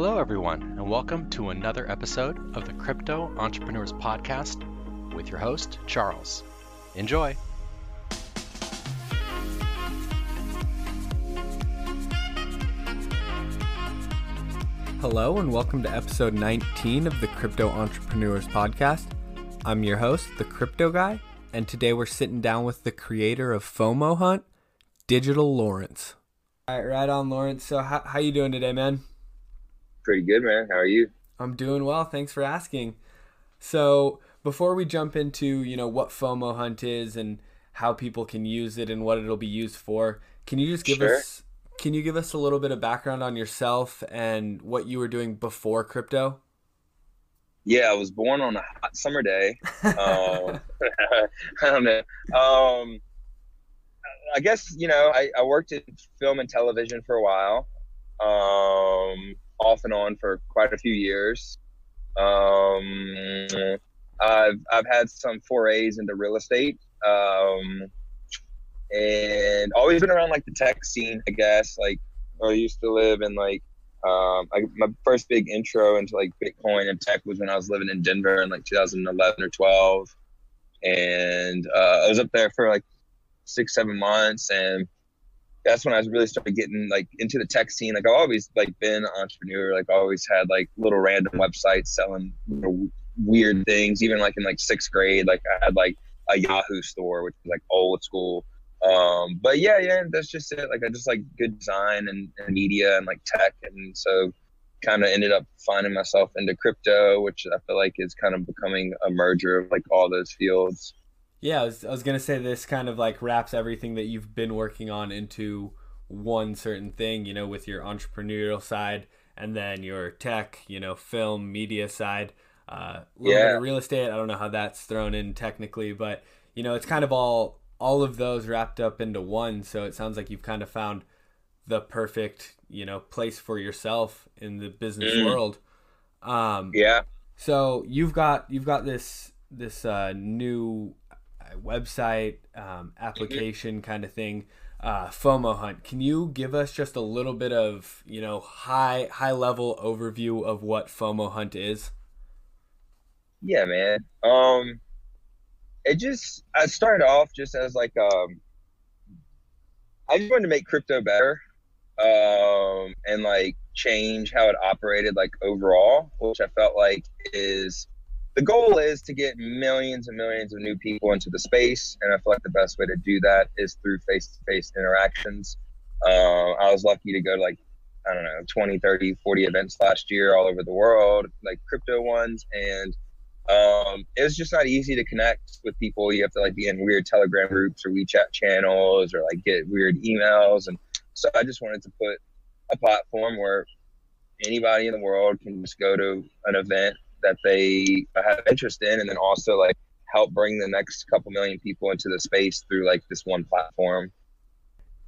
Hello, everyone, and welcome to another episode of the Crypto Entrepreneurs Podcast with your host, Charles. Enjoy. Hello, and welcome to episode 19 of the Crypto Entrepreneurs Podcast. I'm your host, the Crypto Guy, and today we're sitting down with the creator of FOMO Hunt, Digital Lawrence. All right, right on, Lawrence. So, how, how you doing today, man? Pretty good, man. How are you? I'm doing well. Thanks for asking. So, before we jump into, you know, what FOMO Hunt is and how people can use it and what it'll be used for, can you just give Sure. us can you give us a little bit of background on yourself and what you were doing before crypto? Yeah, I was born on a hot summer day. Um, I don't know. Um, I guess you know I, I worked in film and television for a while, um, off and on for quite a few years. Um, I've I've had some forays into real estate, um, and always been around like the tech scene. I guess like I used to live in like um, I, my first big intro into like Bitcoin and tech was when I was living in Denver in like 2011 or 12, and uh, I was up there for like six, seven months, and that's when I was really started getting like into the tech scene. Like I've always like been an entrepreneur. Like always had like little random websites selling you know, weird things. Even like in like sixth grade, like I had like a Yahoo store, which was like old school. Um, but yeah, yeah, that's just it. Like I just like good design and, and media and like tech, and so kind of ended up finding myself into crypto, which I feel like is kind of becoming a merger of like all those fields. Yeah, I was, I was gonna say this kind of like wraps everything that you've been working on into one certain thing, you know, with your entrepreneurial side and then your tech, you know, film, media side, uh, a little bit of real estate. I don't know how that's thrown in technically, but you know, it's kind of all all of those wrapped up into one. So it sounds like you've kind of found the perfect, you know, place for yourself in the business Mm. world. Um, Yeah, so you've got you've got this this uh, new uh, website um, application kind of thing, uh, FOMO Hunt. Can you give us just a little bit of you know high high level overview of what FOMO Hunt is? yeah, man. Um, it just I started off just as like um, I just wanted to make crypto better, um, and like change how it operated like overall, which I felt like is the goal is to get millions and millions of new people into the space, and I feel like the best way to do that is through face-to-face interactions. Uh, I was lucky to go to like I don't know 20, 30, 40 events last year all over the world, like crypto ones, and um, it was just not easy to connect with people. You have to like be in weird Telegram groups or WeChat channels or like get weird emails. And so I just wanted to put a platform where anybody in the world can just go to an event that they have interest in and then also like help bring the next couple million people into the space through like this one platform.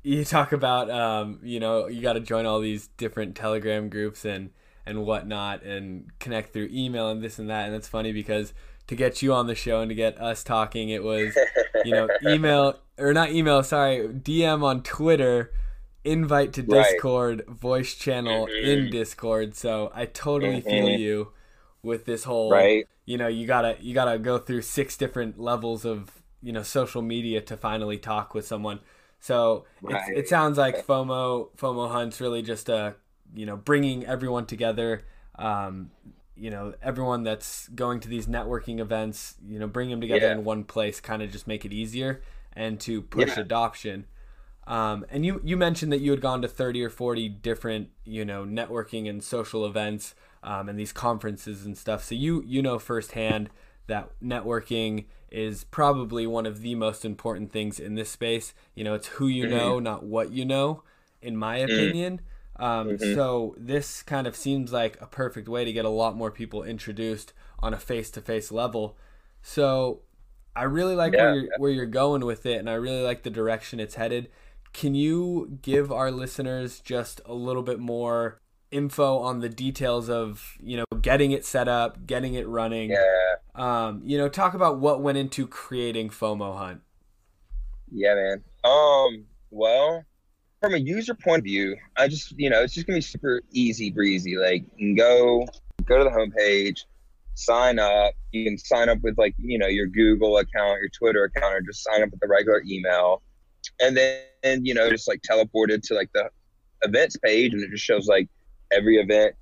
You talk about um, you know you got to join all these different Telegram groups and and whatnot and connect through email and this and that and it's funny because to get you on the show and to get us talking it was you know, email or not email, sorry, DM on Twitter, invite to Right. Discord, voice channel in Mhm. Discord. So I totally feel Mhm. you with this whole Right. you know, you gotta you gotta go through six different levels of, you know, social media to finally talk with someone. So Right. it sounds like FOMO FOMO hunts really just uh you know bringing everyone together. Um, you know everyone that's going to these networking events. You know, bring them together Yeah. in one place, kind of just make it easier and to push Yeah. adoption. Um, and you you mentioned that you had gone to thirty or forty different you know networking and social events um, and these conferences and stuff. So you you know firsthand that networking is probably one of the most important things in this space. You know, it's who you know, not what you know, in my opinion. Um, Mhm. So this kind of seems like a perfect way to get a lot more people introduced on a face-to-face level. So I really like where you're where you're going with it, and I really like the direction it's headed. Can you give our listeners just a little bit more info on the details of you know getting it set up, getting it running? Yeah. Um, you know, talk about what went into creating FOMO Hunt. Yeah, man. Um, well, from a user point of view, I just you know it's just gonna be super easy breezy. Like you can go go to the homepage, sign up. You can sign up with like you know your Google account, your Twitter account, or just sign up with the regular email, and then and, you know just like teleported to like the events page, and it just shows like every event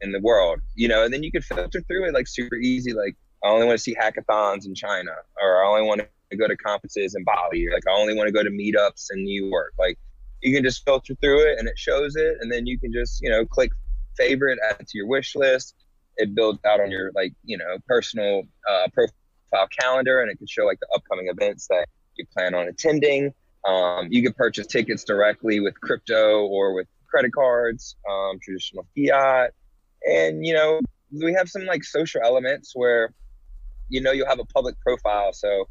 in the world, you know. And then you can filter through it like super easy. Like I only want to see hackathons in China, or I only want to go to conferences in Bali, or like I only want to go to meetups in New York, like you can just filter through it and it shows it and then you can just you know click favorite add to your wish list it builds out on your like you know personal uh, profile calendar and it can show like the upcoming events that you plan on attending um, you can purchase tickets directly with crypto or with credit cards um, traditional fiat and you know we have some like social elements where you know you'll have a public profile so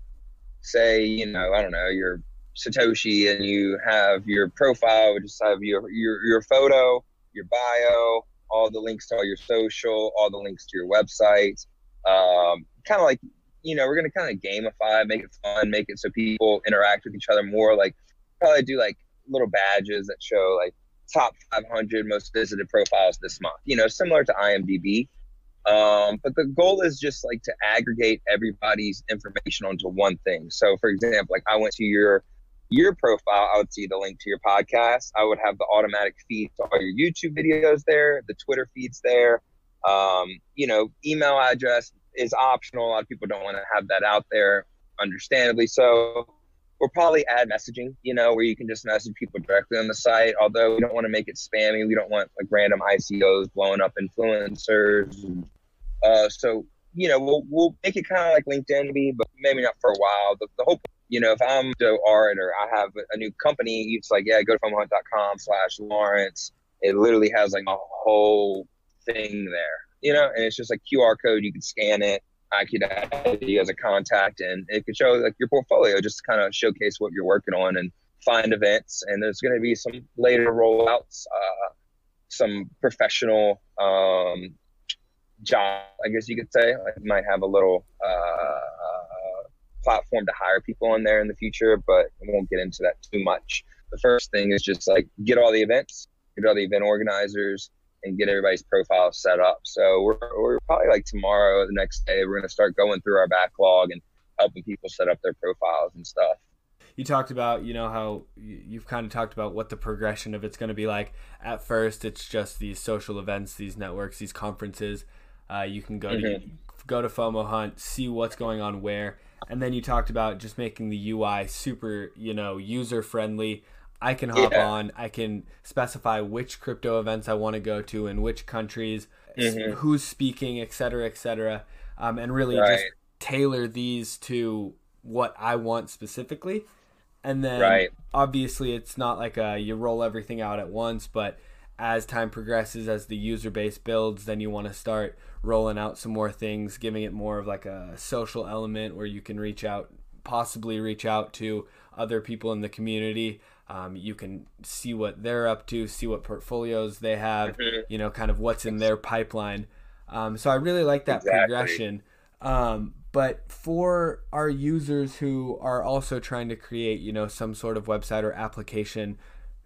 say you know i don't know you're Satoshi and you have your profile, just have your, your, your photo, your bio, all the links to all your social, all the links to your website. Um, kind of like, you know, we're to kind of gamify, make it fun, make it so people interact with each other more. Like, probably do like little badges that show like top 500 most visited profiles this month, you know, similar to IMDb. Um, but the goal is just like to aggregate everybody's information onto one thing. So, for example, like I went to your your profile, I would see the link to your podcast. I would have the automatic feed to all your YouTube videos there, the Twitter feeds there. Um, you know, email address is optional. A lot of people don't want to have that out there, understandably so. We'll probably add messaging, you know, where you can just message people directly on the site. Although we don't want to make it spammy, we don't want like random ICOs blowing up influencers. Uh, so you know, we'll we'll make it kind of like LinkedIn be, but maybe not for a while. The, the whole you know, if I'm the art or I have a new company, it's like, yeah, go to fomohunt.com slash Lawrence. It literally has like a whole thing there, you know, and it's just like QR code. You can scan it. You as a contact and it could show like your portfolio, just kind of showcase what you're working on and find events. And there's going to be some later rollouts, uh, some professional um, job, I guess you could say. I might have a little uh, platform to hire people on there in the future, but I won't get into that too much. The first thing is just like get all the events, get all the event organizers, and get everybody's profile set up. So we're, we're probably like tomorrow, the next day, we're going to start going through our backlog and helping people set up their profiles and stuff. You talked about, you know, how you've kind of talked about what the progression of it's going to be like. At first, it's just these social events, these networks, these conferences. Uh, you can go mm-hmm. to go to FOMO Hunt, see what's going on where, and then you talked about just making the UI super, you know, user friendly. I can hop yeah. on, I can specify which crypto events I want to go to in which countries, mm-hmm. who's speaking, et cetera, et cetera, um, and really right. just tailor these to what I want specifically. And then right. obviously it's not like a you roll everything out at once, but as time progresses, as the user base builds, then you want to start rolling out some more things, giving it more of like a social element where you can reach out, possibly reach out to other people in the community. Um, you can see what they're up to, see what portfolios they have, mm-hmm. you know, kind of what's in their pipeline. Um, so I really like that exactly. progression. Um, but for our users who are also trying to create, you know, some sort of website or application,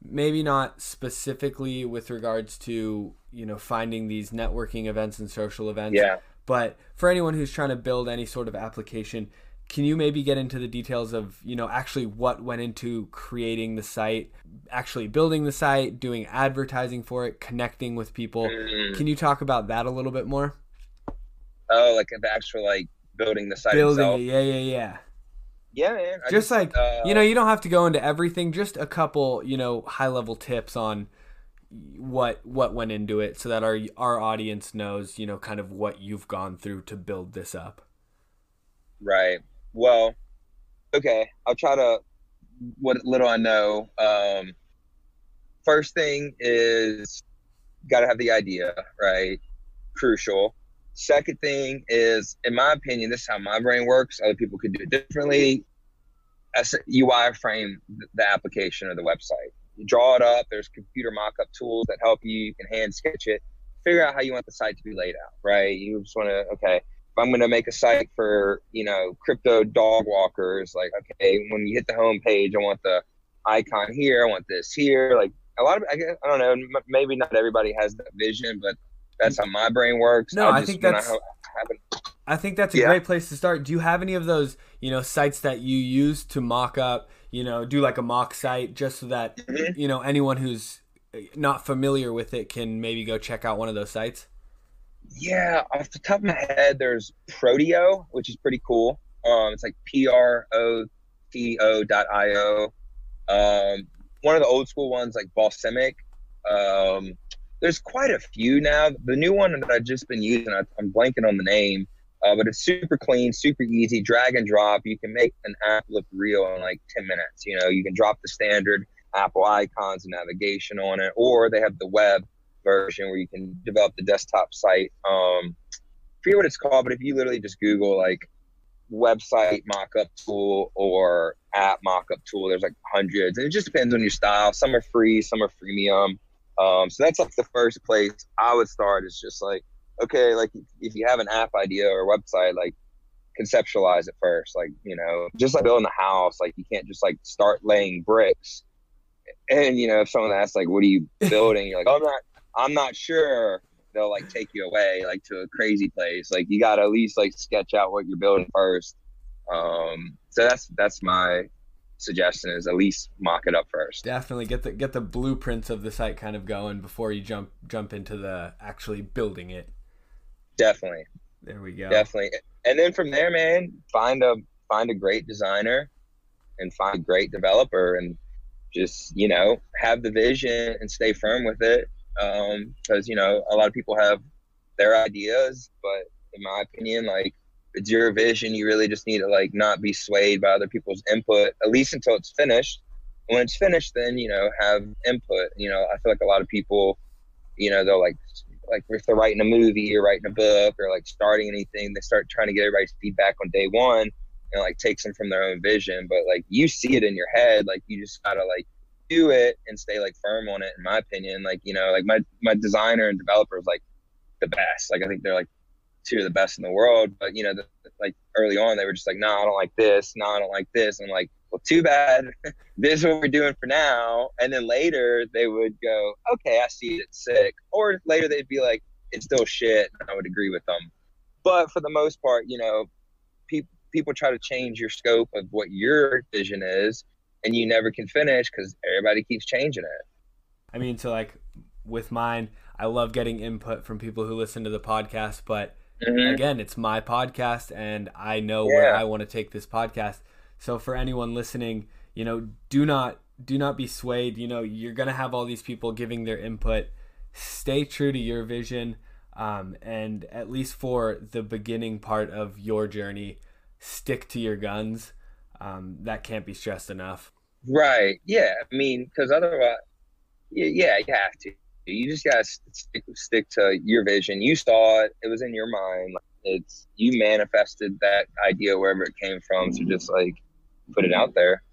maybe not specifically with regards to you know finding these networking events and social events yeah but for anyone who's trying to build any sort of application can you maybe get into the details of you know actually what went into creating the site actually building the site doing advertising for it connecting with people mm. can you talk about that a little bit more oh like the actual like building the site building itself. it yeah yeah yeah yeah, man. just, just like uh, you know, you don't have to go into everything. Just a couple, you know, high level tips on what what went into it, so that our our audience knows, you know, kind of what you've gone through to build this up. Right. Well, okay. I'll try to what little I know. Um, first thing is got to have the idea, right? Crucial. Second thing is, in my opinion, this is how my brain works. Other people could do it differently. UI frame the application or the website. You draw it up. There's computer mock-up tools that help you. You can hand sketch it. Figure out how you want the site to be laid out. Right. You just want to okay. I'm going to make a site for you know crypto dog walkers, like okay, when you hit the home page, I want the icon here. I want this here. Like a lot of, I, guess, I don't know, maybe not everybody has that vision, but that's how my brain works. No, I, I think that's. I, I think that's a yeah. great place to start. Do you have any of those, you know, sites that you use to mock up, you know, do like a mock site just so that, mm-hmm. you know, anyone who's not familiar with it can maybe go check out one of those sites? Yeah, off the top of my head, there's Proto.io, which is pretty cool. Um, it's like P R O T O dot I O. Um, one of the old school ones, like Balsamiq. Um, there's quite a few now. The new one that I've just been using, I, am blanking on the name, uh, but it's super clean, super easy, drag and drop. You can make an app look real in like 10 minutes. You know, you can drop the standard Apple icons and navigation on it, or they have the web version where you can develop the desktop site. Um, I forget what it's called, but if you literally just Google like website mockup tool or app mockup tool, there's like hundreds, and it just depends on your style. Some are free, some are freemium. Um, so that's like the first place I would start is just like, okay, like if you have an app idea or website, like conceptualize it first. Like, you know, just like building a house, like you can't just like start laying bricks. And, you know, if someone asks like, what are you building? You're like, oh, I'm not, I'm not sure. They'll like take you away like to a crazy place. Like you got to at least like sketch out what you're building first. Um, so that's, that's my, suggestion is at least mock it up first. Definitely get the get the blueprints of the site kind of going before you jump jump into the actually building it. Definitely. There we go. Definitely. And then from there, man, find a find a great designer and find a great developer and just, you know, have the vision and stay firm with it. Um, because, you know, a lot of people have their ideas, but in my opinion, like it's your vision. You really just need to like not be swayed by other people's input, at least until it's finished. And when it's finished, then you know have input. You know, I feel like a lot of people, you know, they'll like like if they're writing a movie or writing a book or like starting anything, they start trying to get everybody's feedback on day one and like takes them from their own vision. But like you see it in your head, like you just gotta like do it and stay like firm on it. In my opinion, like you know, like my my designer and developer is like the best. Like I think they're like two of the best in the world. But you know, the, like early on, they were just like, "No, nah, I don't like this. No, nah, I don't like this." And I'm like, "Well, too bad. this is what we're doing for now." And then later, they would go, "Okay, I see it. It's sick." Or later, they'd be like, "It's still shit." I would agree with them. But for the most part, you know, people people try to change your scope of what your vision is, and you never can finish because everybody keeps changing it. I mean, so like with mine, I love getting input from people who listen to the podcast, but Mm-hmm. Again, it's my podcast, and I know yeah. where I want to take this podcast. So for anyone listening, you know, do not do not be swayed. You know, you're gonna have all these people giving their input. Stay true to your vision, um, and at least for the beginning part of your journey, stick to your guns. Um, that can't be stressed enough. Right. Yeah. I mean, because otherwise, yeah, you have to you just gotta stick, stick to your vision. You saw it; it was in your mind. It's you manifested that idea wherever it came from. So just like put it out there.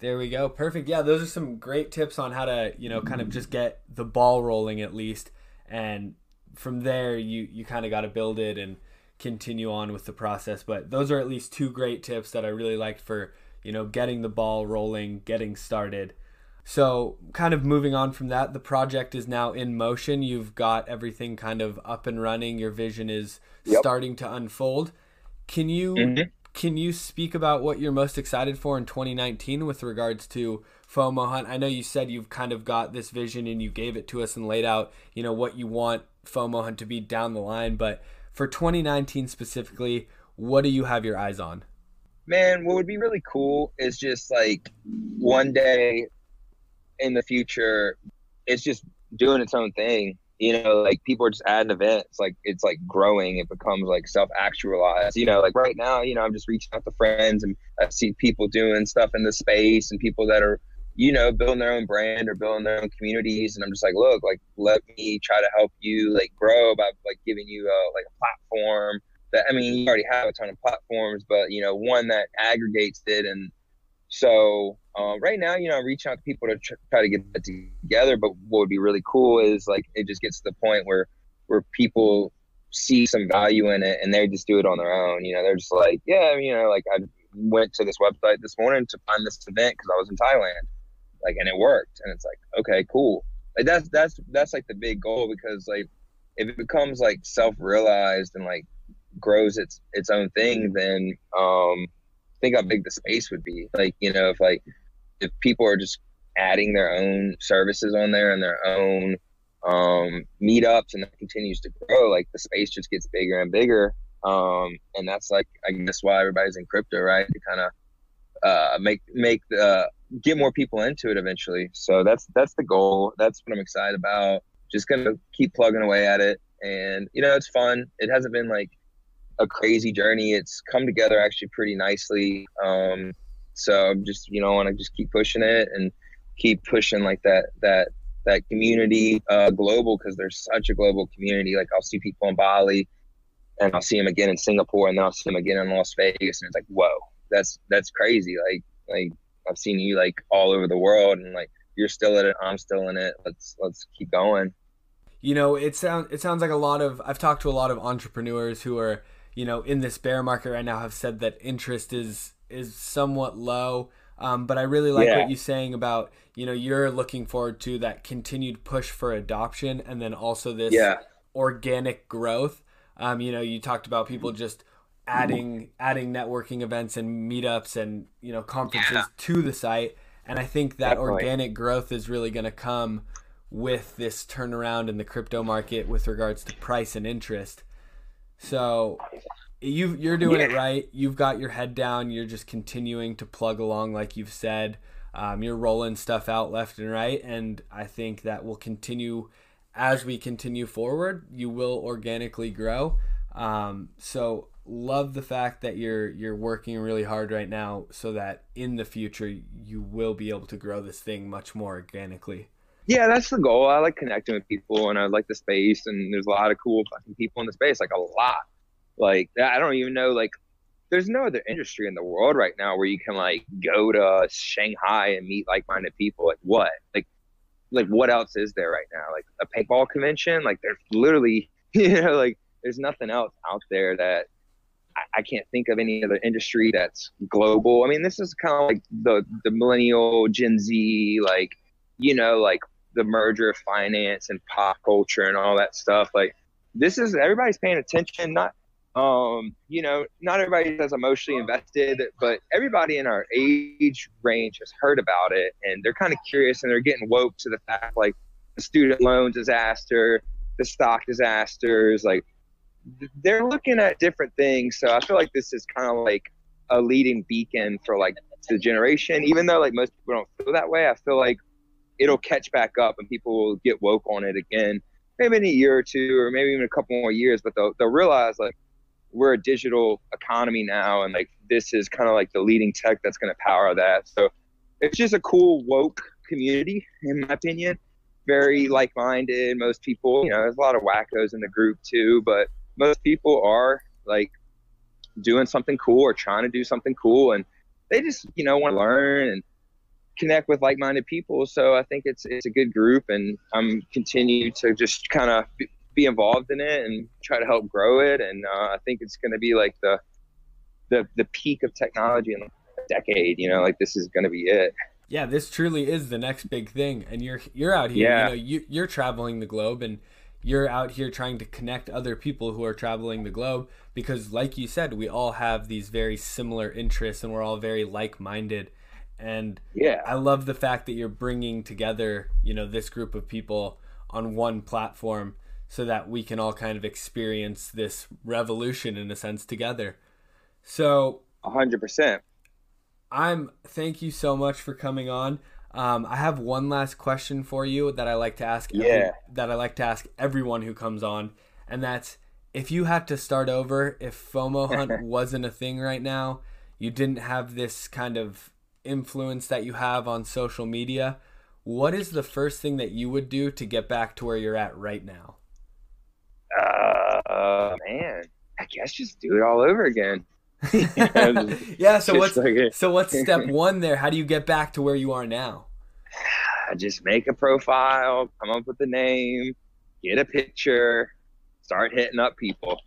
There we go. Perfect. Yeah, those are some great tips on how to, you know, kind of just get the ball rolling at least, and from there you you kind of got to build it and continue on with the process. But those are at least two great tips that I really liked for you know getting the ball rolling, getting started. So, kind of moving on from that, the project is now in motion. You've got everything kind of up and running. Your vision is yep. starting to unfold. Can you mm-hmm. can you speak about what you're most excited for in 2019 with regards to FOMO Hunt? I know you said you've kind of got this vision and you gave it to us and laid out, you know, what you want FOMO Hunt to be down the line, but for 2019 specifically, what do you have your eyes on? Man, what would be really cool is just like one day in the future, it's just doing its own thing. You know, like people are just adding events, like it's like growing. It becomes like self actualized. You know, like right now, you know, I'm just reaching out to friends and I see people doing stuff in the space and people that are, you know, building their own brand or building their own communities. And I'm just like, look, like let me try to help you like grow by like giving you a like a platform that I mean, you already have a ton of platforms, but you know, one that aggregates it and so uh, right now, you know, I'm reaching out to people to try to get that together. But what would be really cool is like it just gets to the point where where people see some value in it and they just do it on their own. You know, they're just like, yeah, you know, like I went to this website this morning to find this event because I was in Thailand. Like and it worked. And it's like okay cool. Like that's that's that's like the big goal because like if it becomes like self-realized and like grows its its own thing then um think how big the space would be. Like you know if like if people are just adding their own services on there and their own um meetups and that continues to grow like the space just gets bigger and bigger. Um and that's like i guess why everybody's in crypto right? To kind of uh make make the get more people into it eventually. So that's that's the goal. That's what I'm excited about. Just gonna keep plugging away at it, and you know it's fun. It hasn't been like a crazy journey. It's come together actually pretty nicely. Um, so I'm just you know want to just keep pushing it and keep pushing like that that that community uh, global because there's such a global community. Like I'll see people in Bali, and I'll see them again in Singapore, and then I'll see them again in Las Vegas, and it's like whoa, that's that's crazy. Like like I've seen you like all over the world, and like you're still in it. I'm still in it. Let's let's keep going. You know, it sounds it sounds like a lot of. I've talked to a lot of entrepreneurs who are you know in this bear market right now have said that interest is is somewhat low. Um, but I really like yeah. what you're saying about you know you're looking forward to that continued push for adoption and then also this yeah. organic growth. Um, you know, you talked about people just adding adding networking events and meetups and you know conferences yeah. to the site. And i think that Definitely. organic growth is really going to come with this turnaround in the crypto market with regards to price and interest. So you you're doing yeah. it right. You've got your head down. You're just continuing to plug along like you've said. Um, you're rolling stuff out left and right. And i think that will continue as we continue forward you will organically grow. Um, so love the fact that you're you're working really hard right now so that in the future you will be able to grow this thing much more organically. Yeah, that's the goal. I like connecting with people and I like the space and there's a lot of cool fucking people in the space, like a lot. Like I don't even know like there's no other industry in the world right now where you can like go to Shanghai and meet like-minded people. Like what? Like like what else is there right now? Like a paintball convention? Like there's literally you know like there's nothing else out there that I can't think of any other industry that's global. I mean, this is kind of like the the millennial Gen Z, like you know, like the merger of finance and pop culture and all that stuff. Like this is everybody's paying attention. Not um, you know, not everybody's is emotionally invested, but everybody in our age range has heard about it and they're kind of curious and they're getting woke to the fact like the student loan disaster, the stock disasters, like they're looking at different things. So I feel like this is kind of like a leading beacon for like the generation. Even though like most people don't feel that way, I feel like it'll catch back up and people will get woke on it again. Maybe in a year or two, or maybe even a couple more years. But they'll they'll realize like we're a digital economy now, and like this is kind of like the leading tech that's going to power that. So it's just a cool woke community, in my opinion. Very like-minded. Most people, you know, there's a lot of wackos in the group too, but most people are like doing something cool or trying to do something cool and they just you know want to learn and connect with like-minded people. So i think it's it's a good group and i'm continue to just kind of be involved in it and try to help grow it. And uh, i think it's going to be like the the the peak of technology in a decade you know like this is going to be it. Yeah this truly is the next big thing and you're you're out here yeah. you know you, you're traveling the globe and you're out here trying to connect other people who are traveling the globe because like you said we all have these very similar interests and we're all very like-minded. And yeah. I love the fact that you're bringing together you know this group of people on one platform so that we can all kind of experience this revolution in a sense together. So 100% i'm thank you so much for coming on um, I have one last question for you that I like to ask. Every, yeah. that I like to ask everyone who comes on, and that's if you had to start over, if FOMO Hunt wasn't a thing right now, you didn't have this kind of influence that you have on social media. What is the first thing that you would do to get back to where you're at right now? Uh, man, I guess just do it all over again. yeah. So what's like so what's step one there? How do you get back to where you are now? Just make a profile, come up with a name, get a picture, start hitting up people.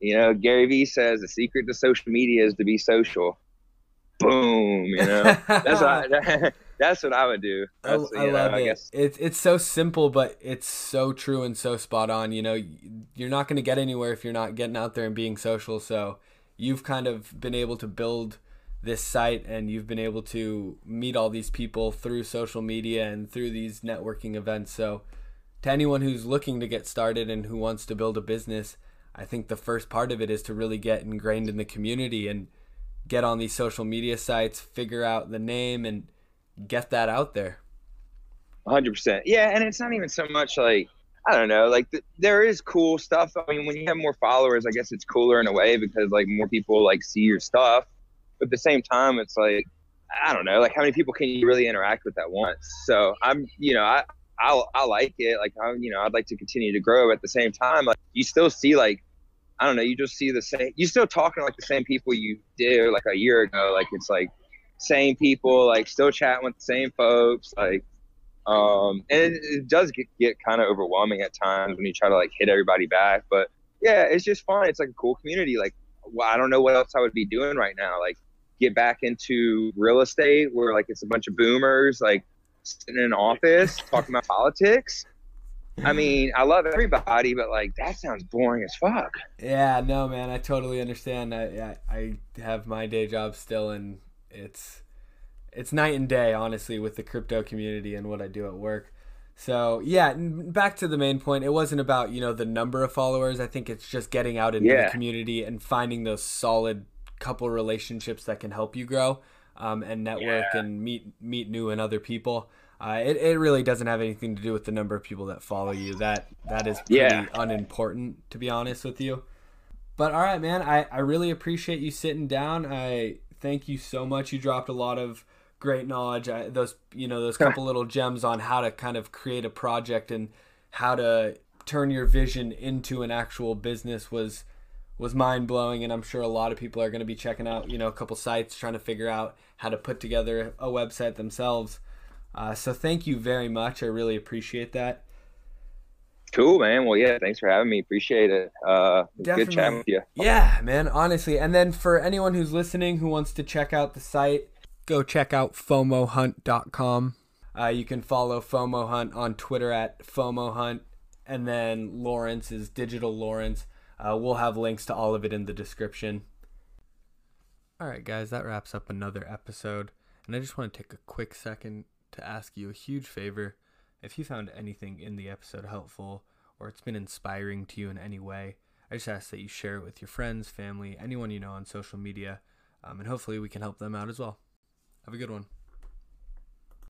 You know, Gary Vee says the secret to social media is to be social. Boom. You know, that's what I, that's what I would do. I, I love know, it. It's it's so simple, but it's so true and so spot on. You know, you're not going to get anywhere if you're not getting out there and being social. So you've kind of been able to build this site and you've been able to meet all these people through social media and through these networking events. So to anyone who's looking to get started and who wants to build a business, I think the first part of it is to really get ingrained in the community and get on these social media sites, figure out the name and get that out there. 100%. Yeah, and it's not even so much like I don't know, like th- there is cool stuff. I mean, when you have more followers, I guess it's cooler in a way because like more people like see your stuff. But at the same time, it's like I don't know, like how many people can you really interact with at once? So I'm, you know, I I, I like it. Like I'm, you know, I'd like to continue to grow. At the same time, like you still see like I don't know, you just see the same. You're still talking like the same people you did like a year ago. Like it's like same people, like still chatting with the same folks, like. Um, and it, it does get, get kind of overwhelming at times when you try to like hit everybody back, but yeah, it's just fun. It's like a cool community. Like, well, I don't know what else I would be doing right now. Like, get back into real estate where like it's a bunch of boomers like sitting in an office talking about politics. I mean, I love everybody, but like that sounds boring as fuck. Yeah, no, man, I totally understand. I I, I have my day job still, and it's it's night and day, honestly, with the crypto community and what I do at work. So yeah, back to the main point. It wasn't about you know the number of followers. I think it's just getting out into yeah. the community and finding those solid couple relationships that can help you grow um, and network yeah. and meet meet new and other people. Uh, it, it really doesn't have anything to do with the number of people that follow you. That that is pretty yeah. unimportant, to be honest with you. But all right, man, I, I really appreciate you sitting down. I thank you so much. You dropped a lot of great knowledge. I, those you know those couple little gems on how to kind of create a project and how to turn your vision into an actual business was was mind blowing, and I'm sure a lot of people are going to be checking out, you know, a couple sites trying to figure out how to put together a website themselves. Uh, so thank you very much. I really appreciate that. Cool, man. Well, yeah, thanks for having me. Appreciate it. Uh, good chatting with you. Yeah, man. Honestly, and then for anyone who's listening who wants to check out the site, go check out FOMOHunt.com. Uh, you can follow FOMO Hunt on Twitter at FOMO Hunt, and then Lawrence is Digital Lawrence. Uh, we'll have links to all of it in the description. All right, guys, that wraps up another episode. And I just want to take a quick second to ask you a huge favor. If you found anything in the episode helpful or it's been inspiring to you in any way, I just ask that you share it with your friends, family, anyone you know on social media, um, and hopefully we can help them out as well. Have a good one.